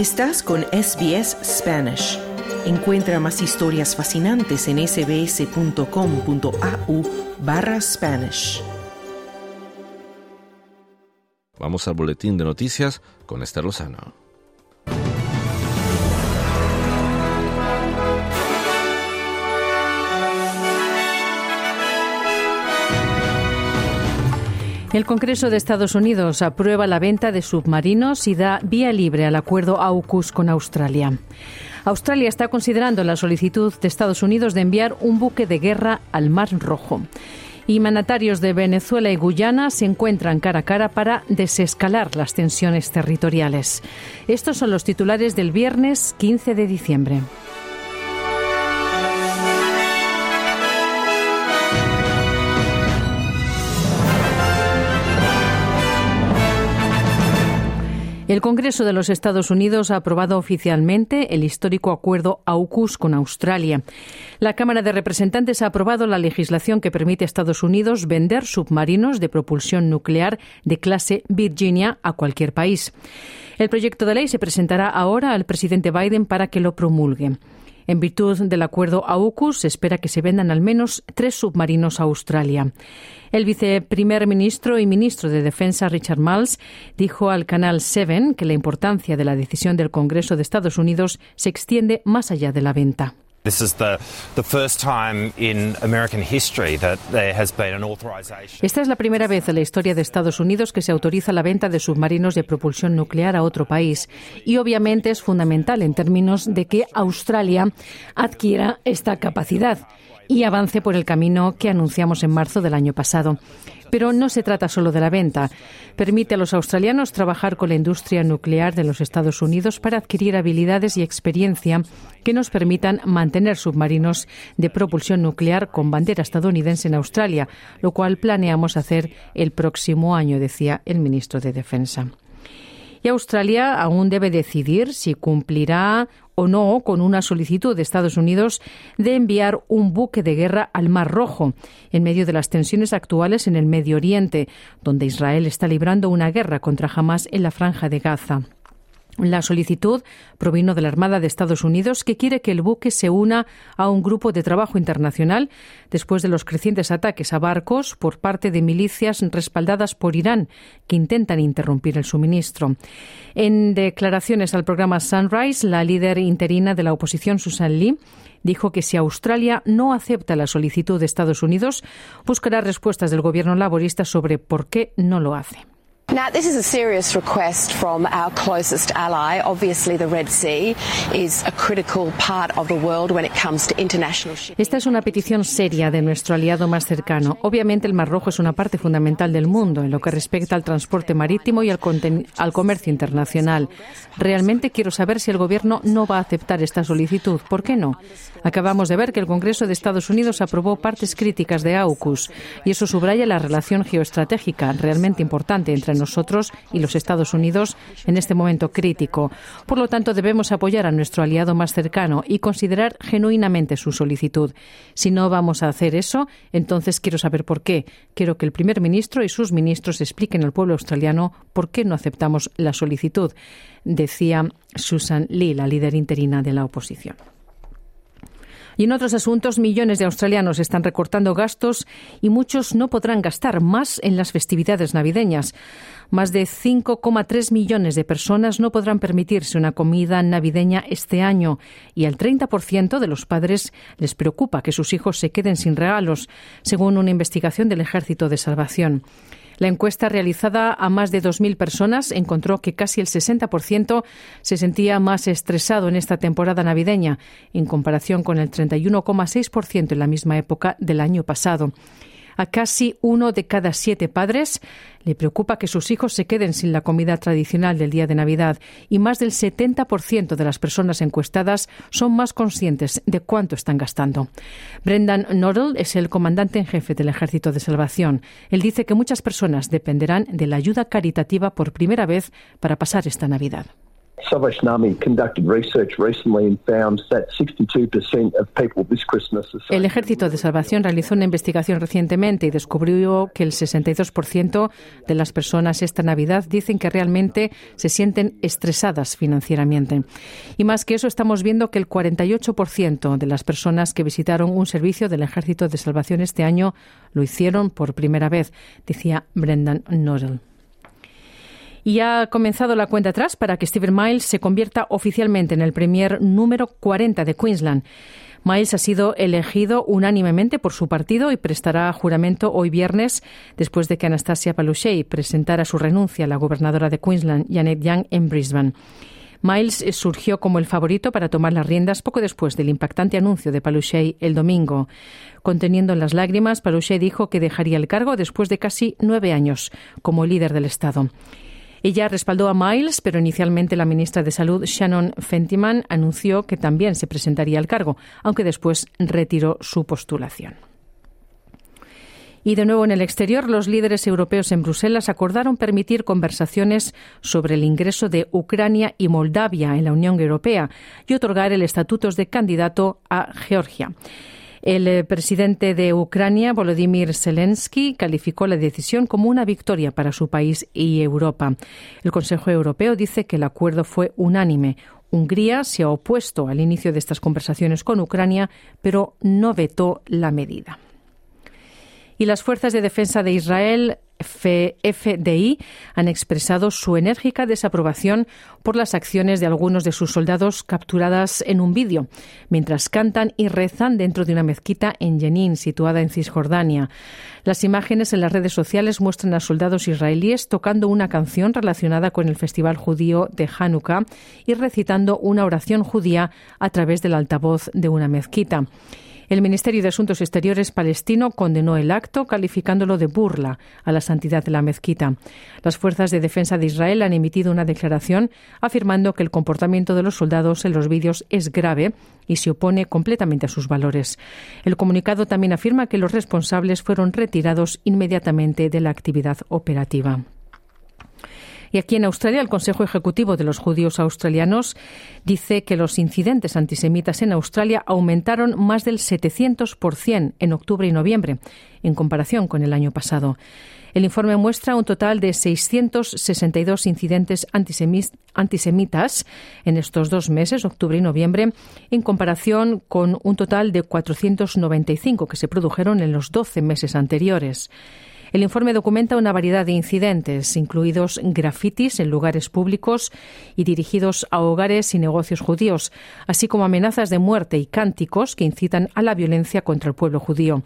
Estás con SBS Spanish. Encuentra más historias fascinantes en sbs.com.au barra Spanish. Vamos al boletín de noticias con Esther Lozano. El Congreso de Estados Unidos aprueba la venta de submarinos y da vía libre al acuerdo AUKUS con Australia. Australia está considerando la solicitud de Estados Unidos de enviar un buque de guerra al Mar Rojo. Y mandatarios de Venezuela y Guyana se encuentran cara a cara para desescalar las tensiones territoriales. Estos son los titulares del viernes 15 de diciembre. El Congreso de los Estados Unidos ha aprobado oficialmente el histórico acuerdo AUKUS con Australia. La Cámara de Representantes ha aprobado la legislación que permite a Estados Unidos vender submarinos de propulsión nuclear de clase Virginia a cualquier país. El proyecto de ley se presentará ahora al presidente Biden para que lo promulgue. En virtud del acuerdo AUKUS, espera que se vendan al menos tres submarinos a Australia. El viceprimer ministro y ministro de Defensa Richard Marles dijo al canal Seven que la importancia de la decisión del Congreso de Estados Unidos se extiende más allá de la venta. Esta es la primera vez en la historia de Estados Unidos que se autoriza la venta de submarinos de propulsión nuclear a otro país. Y obviamente es fundamental en términos de que Australia adquiera esta capacidad y avance por el camino que anunciamos en marzo del año pasado. Pero no se trata solo de la venta. Permite a los australianos trabajar con la industria nuclear de los Estados Unidos para adquirir habilidades y experiencia que nos permitan mantener submarinos de propulsión nuclear con bandera estadounidense en Australia, lo cual planeamos hacer el próximo año, decía el ministro de Defensa. Y Australia aún debe decidir si cumplirá o no con una solicitud de Estados Unidos de enviar un buque de guerra al Mar Rojo, en medio de las tensiones actuales en el Medio Oriente, donde Israel está librando una guerra contra Hamas en la franja de Gaza. La solicitud provino de la Armada de Estados Unidos, que quiere que el buque se una a un grupo de trabajo internacional después de los crecientes ataques a barcos por parte de milicias respaldadas por Irán, que intentan interrumpir el suministro. En declaraciones al programa Sunrise, la líder interina de la oposición, Susan Lee, dijo que si Australia no acepta la solicitud de Estados Unidos, buscará respuestas del gobierno laborista sobre por qué no lo hace. Now, this is a serious request from our closest ally. Obviously, the Red Sea is a critical part of the world when it comes to international shipping. Esta es una petición seria de nuestro aliado más cercano. Obviamente, el Mar Rojo es una parte fundamental del mundo en lo que respecta al transporte marítimo y al, al comercio internacional. Realmente quiero saber si el Gobierno no va a aceptar esta solicitud. ¿Por qué no? Acabamos de ver que el Congreso de Estados Unidos aprobó partes críticas de AUKUS y eso subraya la relación geoestratégica realmente importante entre nosotros y los Estados Unidos en este momento crítico. Por lo tanto, debemos apoyar a nuestro aliado más cercano y considerar genuinamente su solicitud. Si no vamos a hacer eso, entonces quiero saber por qué. Quiero que el primer ministro y sus ministros expliquen al pueblo australiano por qué no aceptamos la solicitud, decía Susan Lee, la líder interina de la oposición. Y en otros asuntos, millones de australianos están recortando gastos y muchos no podrán gastar más en las festividades navideñas. Más de 5,3 millones de personas no podrán permitirse una comida navideña este año y al 30% de los padres les preocupa que sus hijos se queden sin regalos, según una investigación del Ejército de Salvación. La encuesta realizada a más de 2.000 personas encontró que casi el 60% se sentía más estresado en esta temporada navideña, en comparación con el 31,6% en la misma época del año pasado. A casi uno de cada siete padres le preocupa que sus hijos se queden sin la comida tradicional del día de Navidad y más del 70% de las personas encuestadas son más conscientes de cuánto están gastando. Brendan Norrell es el comandante en jefe del Ejército de Salvación. Él dice que muchas personas dependerán de la ayuda caritativa por primera vez para pasar esta Navidad. Salvation Army conducted research recently and found that 62% of people this Christmas El Ejército de Salvación realizó una investigación recientemente y descubrió que el 62% de las personas esta Navidad dicen que realmente se sienten estresadas financieramente. Y más que eso, estamos viendo que el 48% de las personas que visitaron un servicio del Ejército de Salvación este año lo hicieron por primera vez, decía Brendan Norrell. Y ha comenzado la cuenta atrás para que Stephen Miles se convierta oficialmente en el Premier número 40 de Queensland. Miles ha sido elegido unánimemente por su partido y prestará juramento hoy viernes después de que Anastasia Palaszczuk presentara su renuncia a la gobernadora de Queensland, Janet Young, en Brisbane. Miles surgió como el favorito para tomar las riendas poco después del impactante anuncio de Palaszczuk el domingo. Conteniendo las lágrimas, Palaszczuk dijo que dejaría el cargo después de casi nueve años como líder del Estado. Ella respaldó a Miles, pero inicialmente la ministra de Salud, Shannon Fentiman, anunció que también se presentaría al cargo, aunque después retiró su postulación. Y de nuevo en el exterior, los líderes europeos en Bruselas acordaron permitir conversaciones sobre el ingreso de Ucrania y Moldavia en la Unión Europea y otorgar el estatuto de candidato a Georgia. El eh, presidente de Ucrania, Volodymyr Zelensky, calificó la decisión como una victoria para su país y Europa. El Consejo Europeo dice que el acuerdo fue unánime. Hungría se ha opuesto al inicio de estas conversaciones con Ucrania, pero no vetó la medida y las fuerzas de defensa de Israel FDI han expresado su enérgica desaprobación por las acciones de algunos de sus soldados capturadas en un vídeo, mientras cantan y rezan dentro de una mezquita en Jenin, situada en Cisjordania. Las imágenes en las redes sociales muestran a soldados israelíes tocando una canción relacionada con el festival judío de Hanukkah y recitando una oración judía a través del altavoz de una mezquita. El Ministerio de Asuntos Exteriores palestino condenó el acto calificándolo de burla a la santidad de la mezquita. Las fuerzas de defensa de Israel han emitido una declaración afirmando que el comportamiento de los soldados en los vídeos es grave y se opone completamente a sus valores. El comunicado también afirma que los responsables fueron retirados inmediatamente de la actividad operativa. Y aquí en Australia, el Consejo Ejecutivo de los Judíos Australianos dice que los incidentes antisemitas en Australia aumentaron más del 700% en octubre y noviembre, en comparación con el año pasado. El informe muestra un total de 662 incidentes antisemitas en estos dos meses, octubre y noviembre, en comparación con un total de 495 que se produjeron en los 12 meses anteriores. El informe documenta una variedad de incidentes, incluidos grafitis en lugares públicos y dirigidos a hogares y negocios judíos, así como amenazas de muerte y cánticos que incitan a la violencia contra el pueblo judío.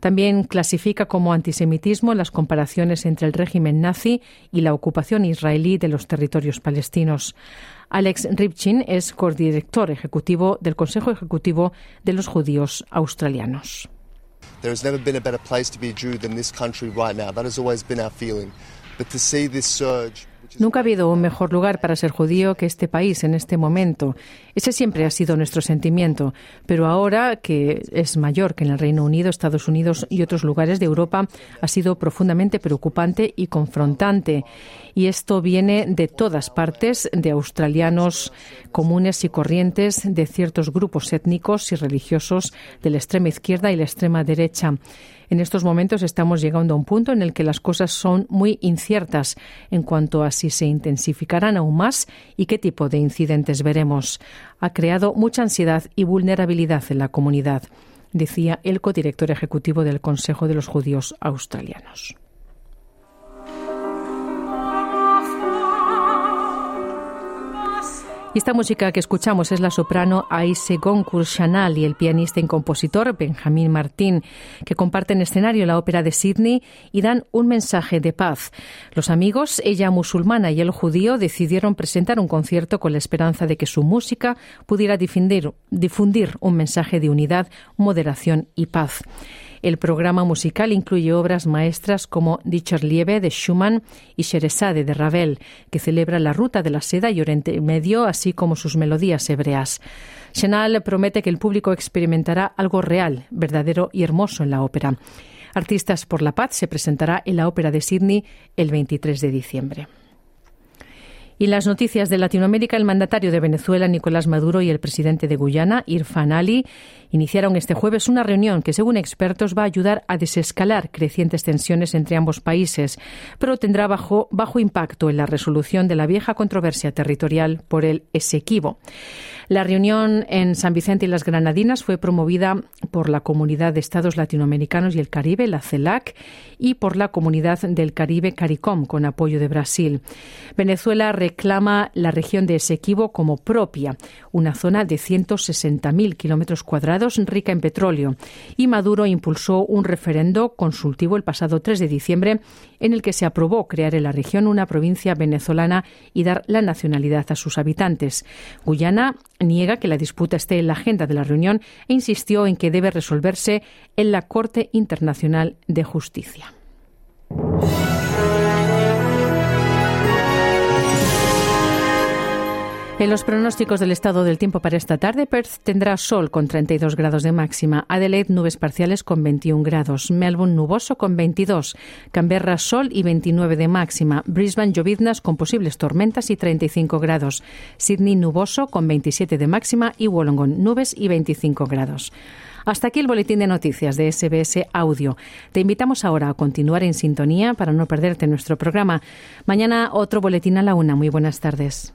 También clasifica como antisemitismo las comparaciones entre el régimen nazi y la ocupación israelí de los territorios palestinos. Alex Ripchin es codirector ejecutivo del Consejo Ejecutivo de los Judíos Australianos. There has never been a better place to be a Jew than this country right now. That has always been our feeling. But to see this surge Nunca ha habido un mejor lugar para ser judío que este país en este momento. Ese siempre ha sido nuestro sentimiento. Pero ahora, que es mayor que en el Reino Unido, Estados Unidos y otros lugares de Europa, ha sido profundamente preocupante y confrontante. Y esto viene de todas partes, de australianos comunes y corrientes, de ciertos grupos étnicos y religiosos de la extrema izquierda y la extrema derecha. En estos momentos estamos llegando a un punto en el que las cosas son muy inciertas en cuanto a si se intensificarán aún más y qué tipo de incidentes veremos. Ha creado mucha ansiedad y vulnerabilidad en la comunidad, decía el codirector ejecutivo del Consejo de los Judíos Australianos. Esta música que escuchamos es la soprano Aise Goncourt Chanal y el pianista y compositor Benjamín Martín, que comparten escenario en la ópera de Sydney y dan un mensaje de paz. Los amigos, ella musulmana y el judío, decidieron presentar un concierto con la esperanza de que su música pudiera difundir un mensaje de unidad, moderación y paz. El programa musical incluye obras maestras como Liebe de Schumann y Sheresade de Ravel, que celebra la ruta de la seda y Oriente Medio, así como sus melodías hebreas. Chenal promete que el público experimentará algo real, verdadero y hermoso en la ópera. Artistas por la Paz se presentará en la Ópera de Sydney el 23 de diciembre. Y las noticias de Latinoamérica, el mandatario de Venezuela, Nicolás Maduro, y el presidente de Guyana, Irfan Ali, iniciaron este jueves una reunión que, según expertos, va a ayudar a desescalar crecientes tensiones entre ambos países, pero tendrá bajo, bajo impacto en la resolución de la vieja controversia territorial por el Esequibo. La reunión en San Vicente y las Granadinas fue promovida por la Comunidad de Estados Latinoamericanos y el Caribe, la CELAC, y por la Comunidad del Caribe, CARICOM, con apoyo de Brasil. Venezuela reclama la región de Esequibo como propia, una zona de 160.000 kilómetros cuadrados rica en petróleo. Y Maduro impulsó un referendo consultivo el pasado 3 de diciembre en el que se aprobó crear en la región una provincia venezolana y dar la nacionalidad a sus habitantes. Guyana niega que la disputa esté en la agenda de la reunión e insistió en que debe resolverse en la Corte Internacional de Justicia. En los pronósticos del estado del tiempo para esta tarde, Perth tendrá sol con 32 grados de máxima, Adelaide nubes parciales con 21 grados, Melbourne nuboso con 22, Canberra sol y 29 de máxima, Brisbane lloviznas con posibles tormentas y 35 grados, Sydney nuboso con 27 de máxima y Wollongong nubes y 25 grados. Hasta aquí el boletín de noticias de SBS Audio. Te invitamos ahora a continuar en sintonía para no perderte nuestro programa. Mañana otro boletín a la una. Muy buenas tardes.